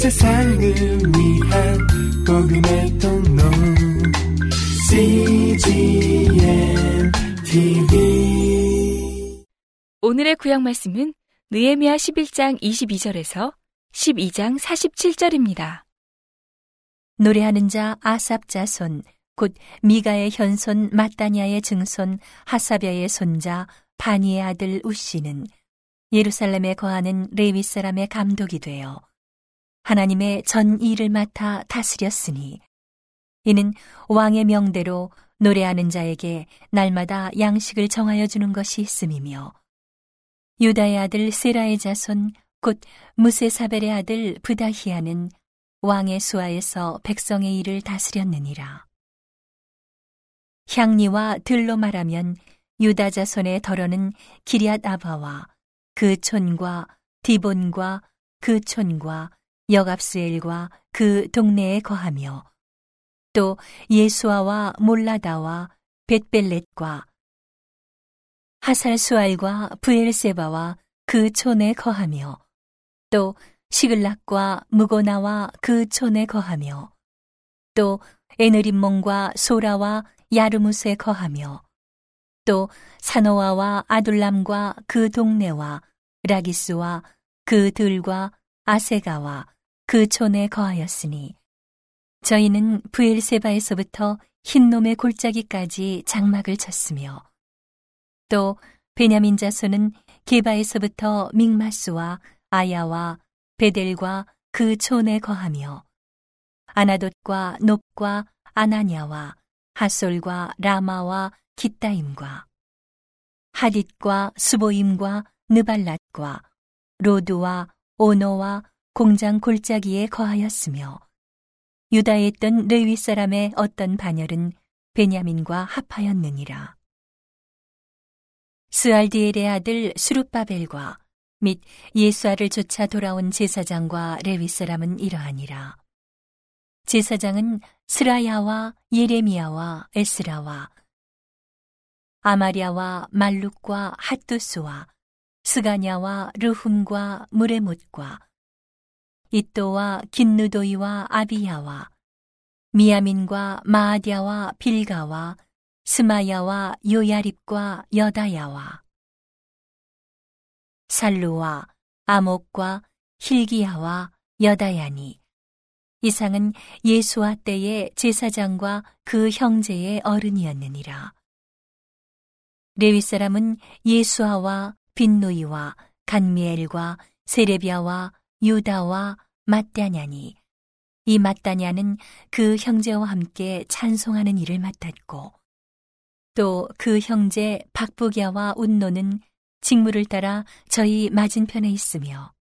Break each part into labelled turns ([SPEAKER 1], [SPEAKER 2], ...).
[SPEAKER 1] 세상을 위한 복음의 통로 CGM TV
[SPEAKER 2] 오늘의 구약 말씀은 느헤미야 11장 22절에서 12장 47절입니다.
[SPEAKER 3] 노래하는 자 아삽 자손 곧 미가의 현손 마따냐의 증손 하사벼의 손자 바니의 아들 우시는 예루살렘에 거하는 레위 사람의 감독이 되어 하나님의 전 일을 맡아 다스렸으니 이는 왕의 명대로 노래하는 자에게 날마다 양식을 정하여 주는 것이 있음이며 유다의 아들 세라의 자손 곧 무세사벨의 아들 부다히아는 왕의 수하에서 백성의 일을 다스렸느니라. 향리와 들로 말하면 유다 자손의 덜어는 기리앗 아바와 그 촌과 디본과 그 촌과 여갑스엘과 그 동네에 거하며 또 예수아와 몰라다와 벳벨렛과 하살수알과 부엘세바와 그 촌에 거하며 또 시글락과 무고나와 그 촌에 거하며 또 에느림몽과 소라와 야르무스에 거하며 또 사노아와 아둘람과 그 동네와 라기스와 그 들과 아세가와 그 촌에 거하였으니 저희는 부엘세바에서부터 흰놈의 골짜기까지 장막을 쳤으며 또 베냐민 자손은 게바에서부터 믹마스와 아야와 베델과 그 촌에 거하며 아나돗과 높과 아나냐와 하솔과 라마와 기따임과 하딧과 스보임과 느발랏과 로드와 오노와 공장 골짜기에 거하였으며 유다에 있던 레위 사람의 어떤 반열은 베냐민과 합하였느니라. 스알디엘의 아들 수룹바벨과 및 예수아를 쫓아 돌아온 제사장과 레위 사람은 이러하니라. 제사장은 스라야와 예레미야와 에스라와 아마랴와 말룩과 핫두스와 스가냐와 르훔과 무레못과 이또와 긴누도이와 아비야와 미야민과 마아디아와 빌가와 스마야와 요야립과 여다야와 살루와 아목과 힐기야와 여다야니 이상은 예수와 때의 제사장과 그 형제의 어른이었느니라. 레위 사람은 예수아와 빈누이와 간미엘과 세레비아와 유다와 마따냐니 이 마따냐는 그 형제와 함께 찬송하는 일을 맡았고 또 그 형제 박부갸와 운노는 직무를 따라 저희 맞은편에 있으며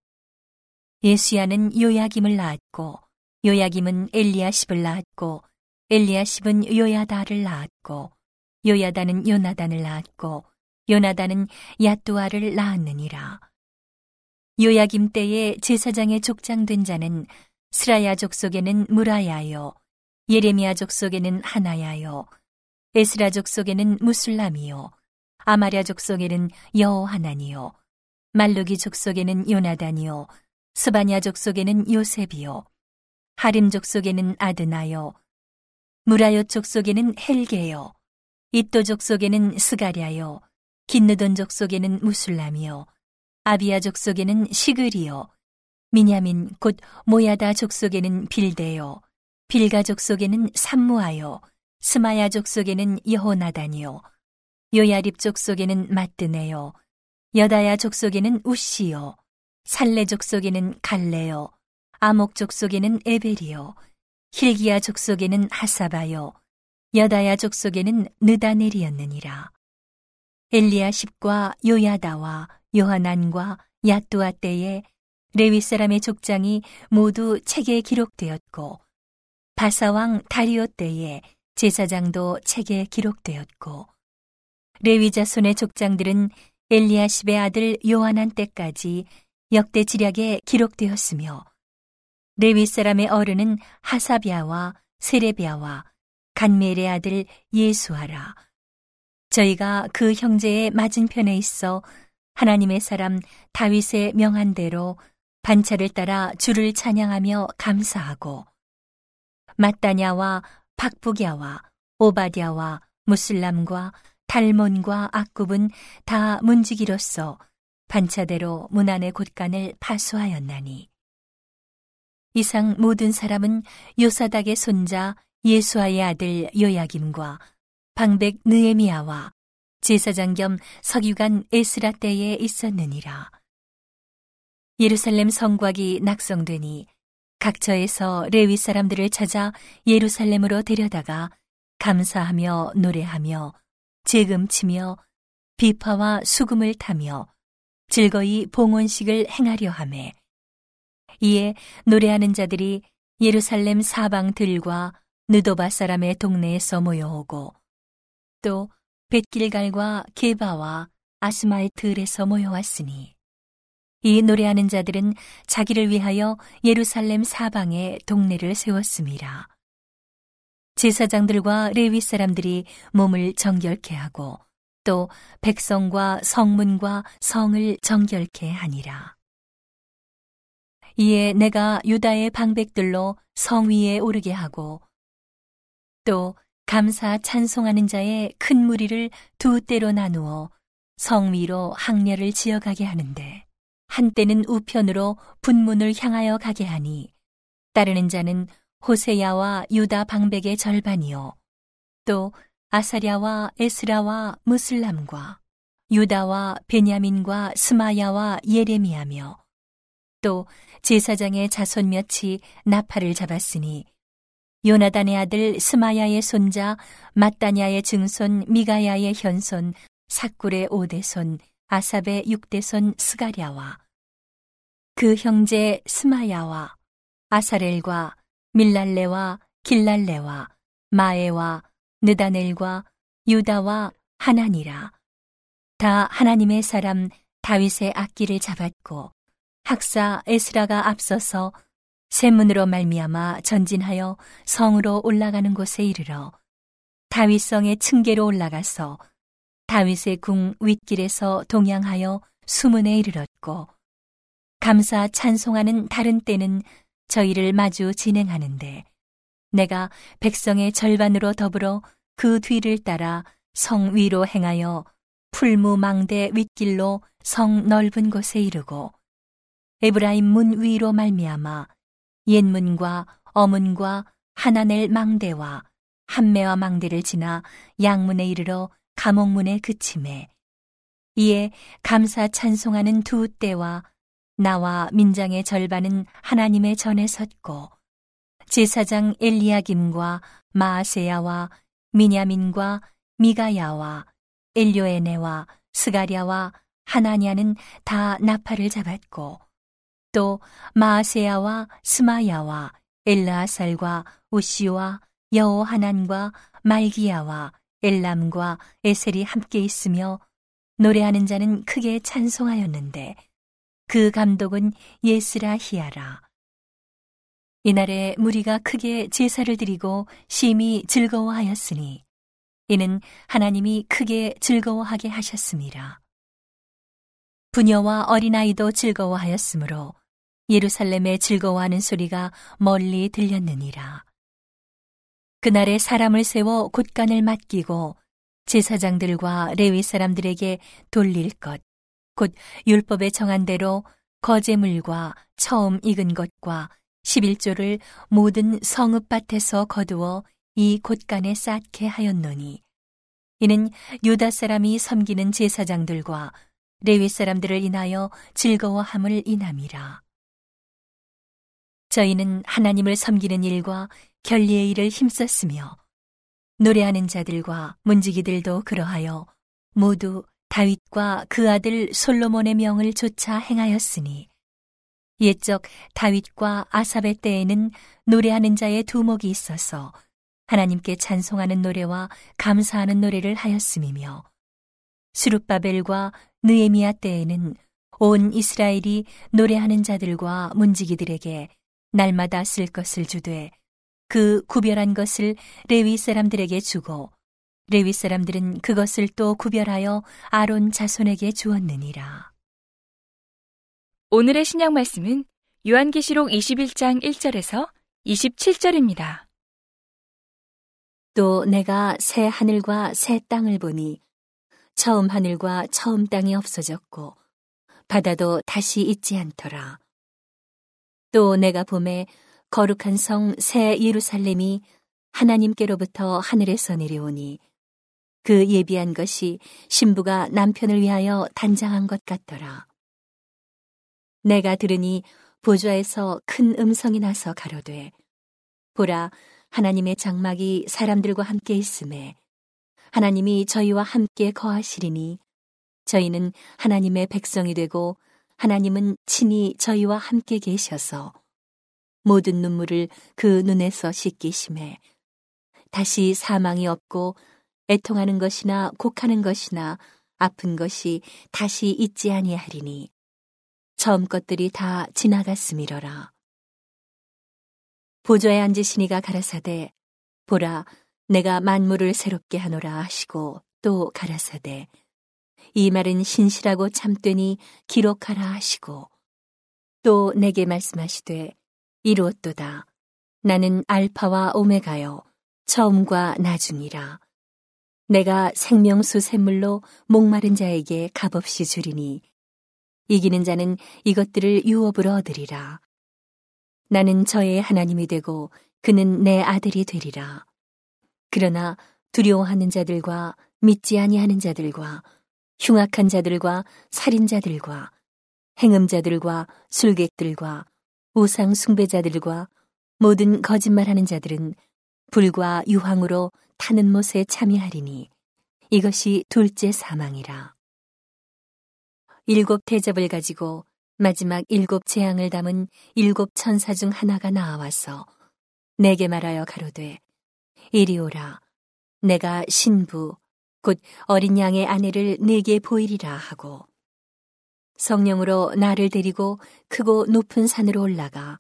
[SPEAKER 3] 예수야는 요야김을 낳았고 요야김은 엘리야십을 낳았고 엘리야십은 요야다를 낳았고 요야다는 요나단을 낳았고 요나단은 야뚜아를 낳았느니라. 요야김 때에 제사장의 족장된 자는 스라야 족속에는 무라야요, 예레미야 족속에는 하나야요, 에스라 족속에는 무술람이요, 아마랴 족속에는 여호하나니요, 말루기 족속에는 요나단이요, 스바냐 족속에는 요셉이요, 하림 족속에는 아드나요, 무라요 족속에는 헬게요, 이또 족속에는 스가랴요, 긴느돈 족속에는 무술람이요, 아비아 족속에는 시그리요, 미냐민 곧 모야다 족속에는 빌데요, 빌가 족속에는 삼무아요, 스마야 족속에는 여호나단이요, 요야립 족속에는 마뜨네요, 여다야 족속에는 우시요, 살레 족속에는 갈레요, 아목 족속에는 에벨이요, 힐기야 족속에는 하사바요, 여다야 족속에는 느다넬이었느니라. 엘리야십과 요야다와 요하난과 야뚜아 때에 레위 사람의 족장이 모두 책에 기록되었고 바사왕 다리오 때에 제사장도 책에 기록되었고 레위 자손의 족장들은 엘리야십의 아들 요하난 때까지 역대 지략에 기록되었으며 레위 사람의 어른은 하사비아와 세레비아와 간멜의 아들 예수하라. 저희가 그 형제의 맞은편에 있어 하나님의 사람 다윗의 명한 대로 반차를 따라 주를 찬양하며 감사하고 마따냐와 박부갸와 오바댜와 무슬람과 달몬과 악굽은 다 문지기로서 반차대로 문 안의 곳간을 파수하였나니. 이상 모든 사람은 요사닥의 손자 예수아의 아들 요야김과 방백 느에미아와 제사장 겸 서기관 에스라 때에 있었느니라. 예루살렘 성곽이 낙성되니 각처에서 레위 사람들을 찾아 예루살렘으로 데려다가 감사하며 노래하며 재금치며 비파와 수금을 타며 즐거이 봉헌식을 행하려 하매 이에 노래하는 자들이 예루살렘 사방 들과 느도바 사람의 동네에서 모여오고 또 벳길갈과 게바와 아스마의 들에서 모여왔으니 이 노래하는 자들은 자기를 위하여 예루살렘 사방에 동네를 세웠습니다. 제사장들과 레위 사람들이 몸을 정결케 하고 또 백성과 성문과 성을 정결케 하니라. 이에 내가 유다의 방백들로 성 위에 오르게 하고 또 감사 찬송하는 자의 큰 무리를 두 때로 나누어 성 위로 항렬을 지어가게 하는데 한때는 우편으로 분문을 향하여 가게 하니 따르는 자는 호세야와 유다 방백의 절반이요 또 아사랴와 에스라와 무슬람과 유다와 베냐민과 스마야와 예레미야며 또 제사장의 자손 몇이 나팔을 잡았으니 요나단의 아들 스마야의 손자 마따냐의 증손 미가야의 현손 사꿀의 오대손 아삽의 육대손 스가랴와 그 형제 스마야와 아사렐과 밀랄레와 길랄레와 마에와 느다넬과 유다와 하나니라. 다 하나님의 사람 다윗의 악기를 잡았고 학사 에스라가 앞서서 샘문으로 말미암아 전진하여 성으로 올라가는 곳에 이르러 다윗성의 층계로 올라가서 다윗의 궁 윗길에서 동양하여 수문에 이르렀고 감사 찬송하는 다른 때는 저희를 마주 진행하는데 내가 백성의 절반으로 더불어 그 뒤를 따라 성 위로 행하여 풀무망대 윗길로 성 넓은 곳에 이르고 에브라임 문 위로 말미암아 옛문과 어문과 하나넬 망대와 한매와 망대를 지나 양문에 이르러 감옥문에 그침에 이에 감사 찬송하는 두 때와 나와 민장의 절반은 하나님의 전에 섰고 제사장 엘리야김과 마아세야와 미냐민과 미가야와 엘료에네와 스가랴와 하나냐는 다 나팔을 잡았고 또 마아세야와 스마야와 엘라살과 우시와 여호하난과 말기야와 엘람과 에셀이 함께 있으며 노래하는 자는 크게 찬송하였는데 그 감독은 예스라 히야라 이날에 무리가 크게 제사를 드리고 심히 즐거워하였으니 이는 하나님이 크게 즐거워하게 하셨습니다. 부녀와 어린아이도 즐거워하였으므로 예루살렘에 즐거워하는 소리가 멀리 들렸느니라. 그날에 사람을 세워 곳간을 맡기고 제사장들과 레위 사람들에게 돌릴 것, 곧 율법에 정한 대로 거제물과 처음 익은 것과 11조를 모든 성읍밭에서 거두어 이 곳간에 쌓게 하였노니 이는 유다 사람이 섬기는 제사장들과 레위 사람들을 인하여 즐거워함을 인함이라. 저희는 하나님을 섬기는 일과 결리의 일을 힘썼으며 노래하는 자들과 문지기들도 그러하여 모두 다윗과 그 아들 솔로몬의 명을 조차 행하였으니 옛적 다윗과 아삽의 때에는 노래하는 자의 두목이 있어서 하나님께 찬송하는 노래와 감사하는 노래를 하였음이며 수룹바벨과 느에미아 때에는 온 이스라엘이 노래하는 자들과 문지기들에게 날마다 쓸 것을 주되 그 구별한 것을 레위 사람들에게 주고 레위 사람들은 그것을 또 구별하여 아론 자손에게 주었느니라.
[SPEAKER 2] 오늘의 신약 말씀은 요한계시록 21장 1절에서 27절입니다.
[SPEAKER 3] 또 내가 새 하늘과 새 땅을 보니 처음 하늘과 처음 땅이 없어졌고 바다도 다시 있지 않더라. 또 내가 봄에 거룩한 성 새 예루살렘이 하나님께로부터 하늘에서 내려오니 그 예비한 것이 신부가 남편을 위하여 단장한 것 같더라. 내가 들으니 보좌에서 큰 음성이 나서 가로되 보라 하나님의 장막이 사람들과 함께 있음에 하나님이 저희와 함께 거하시리니 저희는 하나님의 백성이 되고 하나님은 친히 저희와 함께 계셔서 모든 눈물을 그 눈에서 씻기심에 다시 사망이 없고 애통하는 것이나 곡하는 것이나 아픈 것이 다시 있지 아니하리니 처음 것들이 다 지나갔음이러라. 보좌에 앉으시니가 가라사대 보라 내가 만물을 새롭게 하노라 하시고 또 가라사대 이 말은 신실하고 참되니 기록하라 하시고 또 내게 말씀하시되 이루었도다. 나는 알파와 오메가요 처음과 나중이라. 내가 생명수 샘물로 목마른 자에게 값없이 주리니 이기는 자는 이것들을 유업으로 얻으리라. 나는 저의 하나님이 되고 그는 내 아들이 되리라. 그러나 두려워하는 자들과 믿지 아니하는 자들과 흉악한 자들과 살인자들과 행음자들과 술객들과 우상 숭배자들과 모든 거짓말하는 자들은 불과 유황으로 타는 못에 참여하리니 이것이 둘째 사망이라. 일곱 대접을 가지고 마지막 일곱 재앙을 담은 일곱 천사 중 하나가 나와서 내게 말하여 가로되 이리 오라 내가 신부 곧 어린 양의 아내를 내게 보이리라 하고 성령으로 나를 데리고 크고 높은 산으로 올라가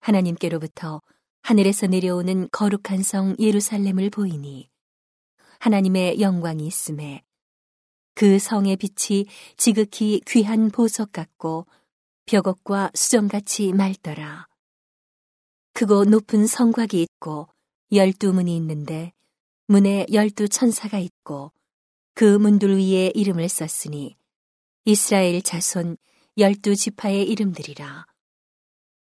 [SPEAKER 3] 하나님께로부터 하늘에서 내려오는 거룩한 성 예루살렘을 보이니 하나님의 영광이 있음에 그 성의 빛이 지극히 귀한 보석 같고 벽옥과 수정같이 맑더라. 크고 높은 성곽이 있고 열두 문이 있는데 문에 열두 천사가 있고 그 문들 위에 이름을 썼으니 이스라엘 자손 열두 지파의 이름들이라.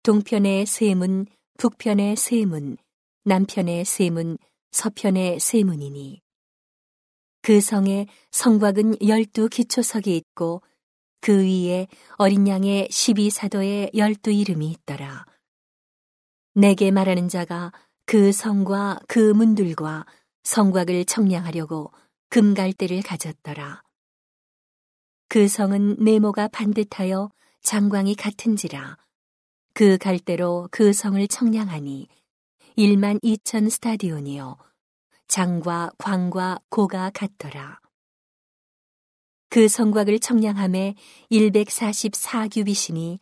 [SPEAKER 3] 동편의 세 문, 북편의 세 문, 남편의 세 문, 서편의 세 문이니. 그 성에 성곽은 열두 기초석이 있고 그 위에 어린 양의 십이 사도의 열두 이름이 있더라. 내게 말하는 자가 그 성과 그 문들과 성곽을 청량하려고 금갈대를 가졌더라. 그 성은 네모가 반듯하여 장광이 같은지라 그 갈대로 그 성을 청량하니 1만 2천 스타디온이요 장과 광과 고가 같더라. 그 성곽을 청량함에 144규빗이니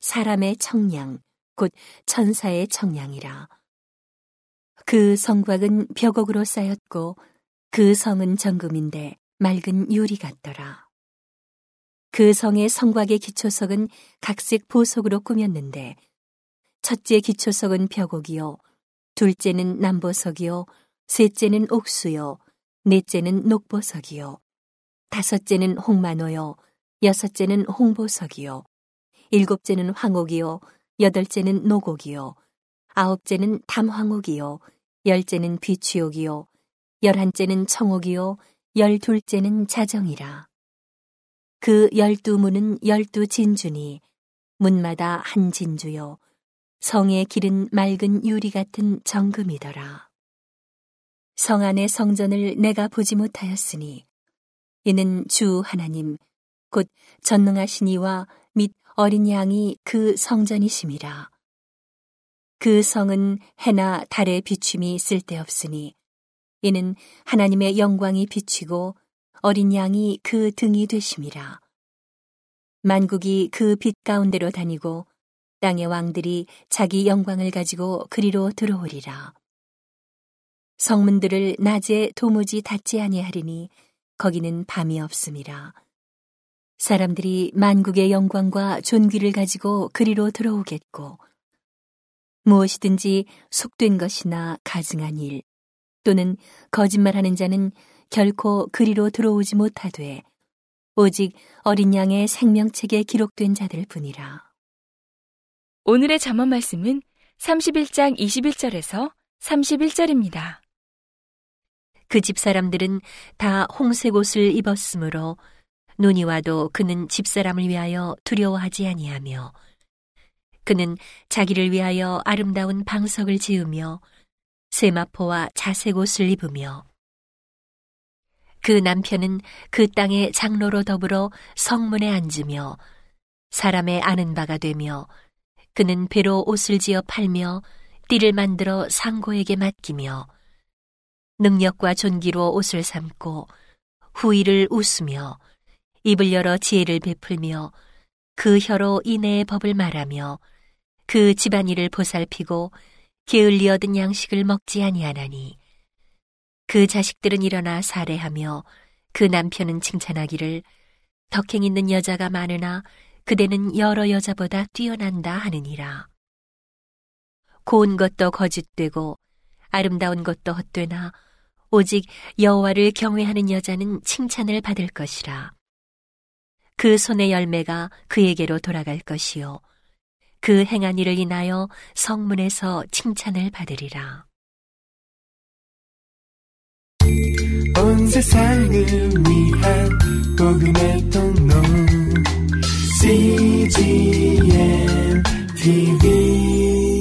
[SPEAKER 3] 사람의 청량 곧 천사의 청량이라. 그 성곽은 벽옥으로 쌓였고 그 성은 정금인데 맑은 유리 같더라. 그 성의 성곽의 기초석은 각색 보석으로 꾸몄는데 첫째 기초석은 벽옥이요 둘째는 남보석이요 셋째는 옥수요 넷째는 녹보석이요 다섯째는 홍만호요 여섯째는 홍보석이요 일곱째는 황옥이요 여덟째는 노곡이요 아홉째는 담황옥이요 열째는 비취옥이요 열한째는 청옥이요 열둘째는 자정이라. 그 열두 문은 열두 진주니 문마다 한 진주요 성의 길은 맑은 유리 같은 정금이더라. 성 안의 성전을 내가 보지 못하였으니 이는 주 하나님 곧 전능하신 이와 및 어린 양이 그 성전이심이라. 그 성은 해나 달의 비춤이 쓸데없으니 이는 하나님의 영광이 비치고 어린 양이 그 등이 되심이라. 만국이 그 빛 가운데로 다니고 땅의 왕들이 자기 영광을 가지고 그리로 들어오리라. 성문들을 낮에 도무지 닫지 아니하리니 거기는 밤이 없음이라. 사람들이 만국의 영광과 존귀를 가지고 그리로 들어오겠고 무엇이든지 속된 것이나 가증한 일 또는 거짓말하는 자는 결코 그리로 들어오지 못하되 오직 어린 양의 생명책에 기록된 자들 뿐이라.
[SPEAKER 2] 오늘의 잠언 말씀은 31장 21절에서 31절입니다.
[SPEAKER 3] 그 집 사람들은 다 홍색 옷을 입었으므로 눈이 와도 그는 집 사람을 위하여 두려워하지 아니하며 그는 자기를 위하여 아름다운 방석을 지으며 세마포와 자색 옷을 입으며 그 남편은 그 땅의 장로로 더불어 성문에 앉으며 사람의 아는 바가 되며 그는 배로 옷을 지어 팔며 띠를 만들어 상고에게 맡기며 능력과 존귀로 옷을 삼고 후일을 웃으며 입을 열어 지혜를 베풀며 그 혀로 인내의 법을 말하며 그 집안일을 보살피고 게을리 얻은 양식을 먹지 아니하나니 그 자식들은 일어나 살해하며 그 남편은 칭찬하기를 덕행 있는 여자가 많으나 그대는 여러 여자보다 뛰어난다 하느니라. 고운 것도 거짓되고 아름다운 것도 헛되나 오직 여호와를 경외하는 여자는 칭찬을 받을 것이라. 그 손의 열매가 그에게로 돌아갈 것이요. 그 행한 일을 인하여 성문에서 칭찬을 받으리라.
[SPEAKER 1] 온 세상을 위한 복음의 통로 CGM TV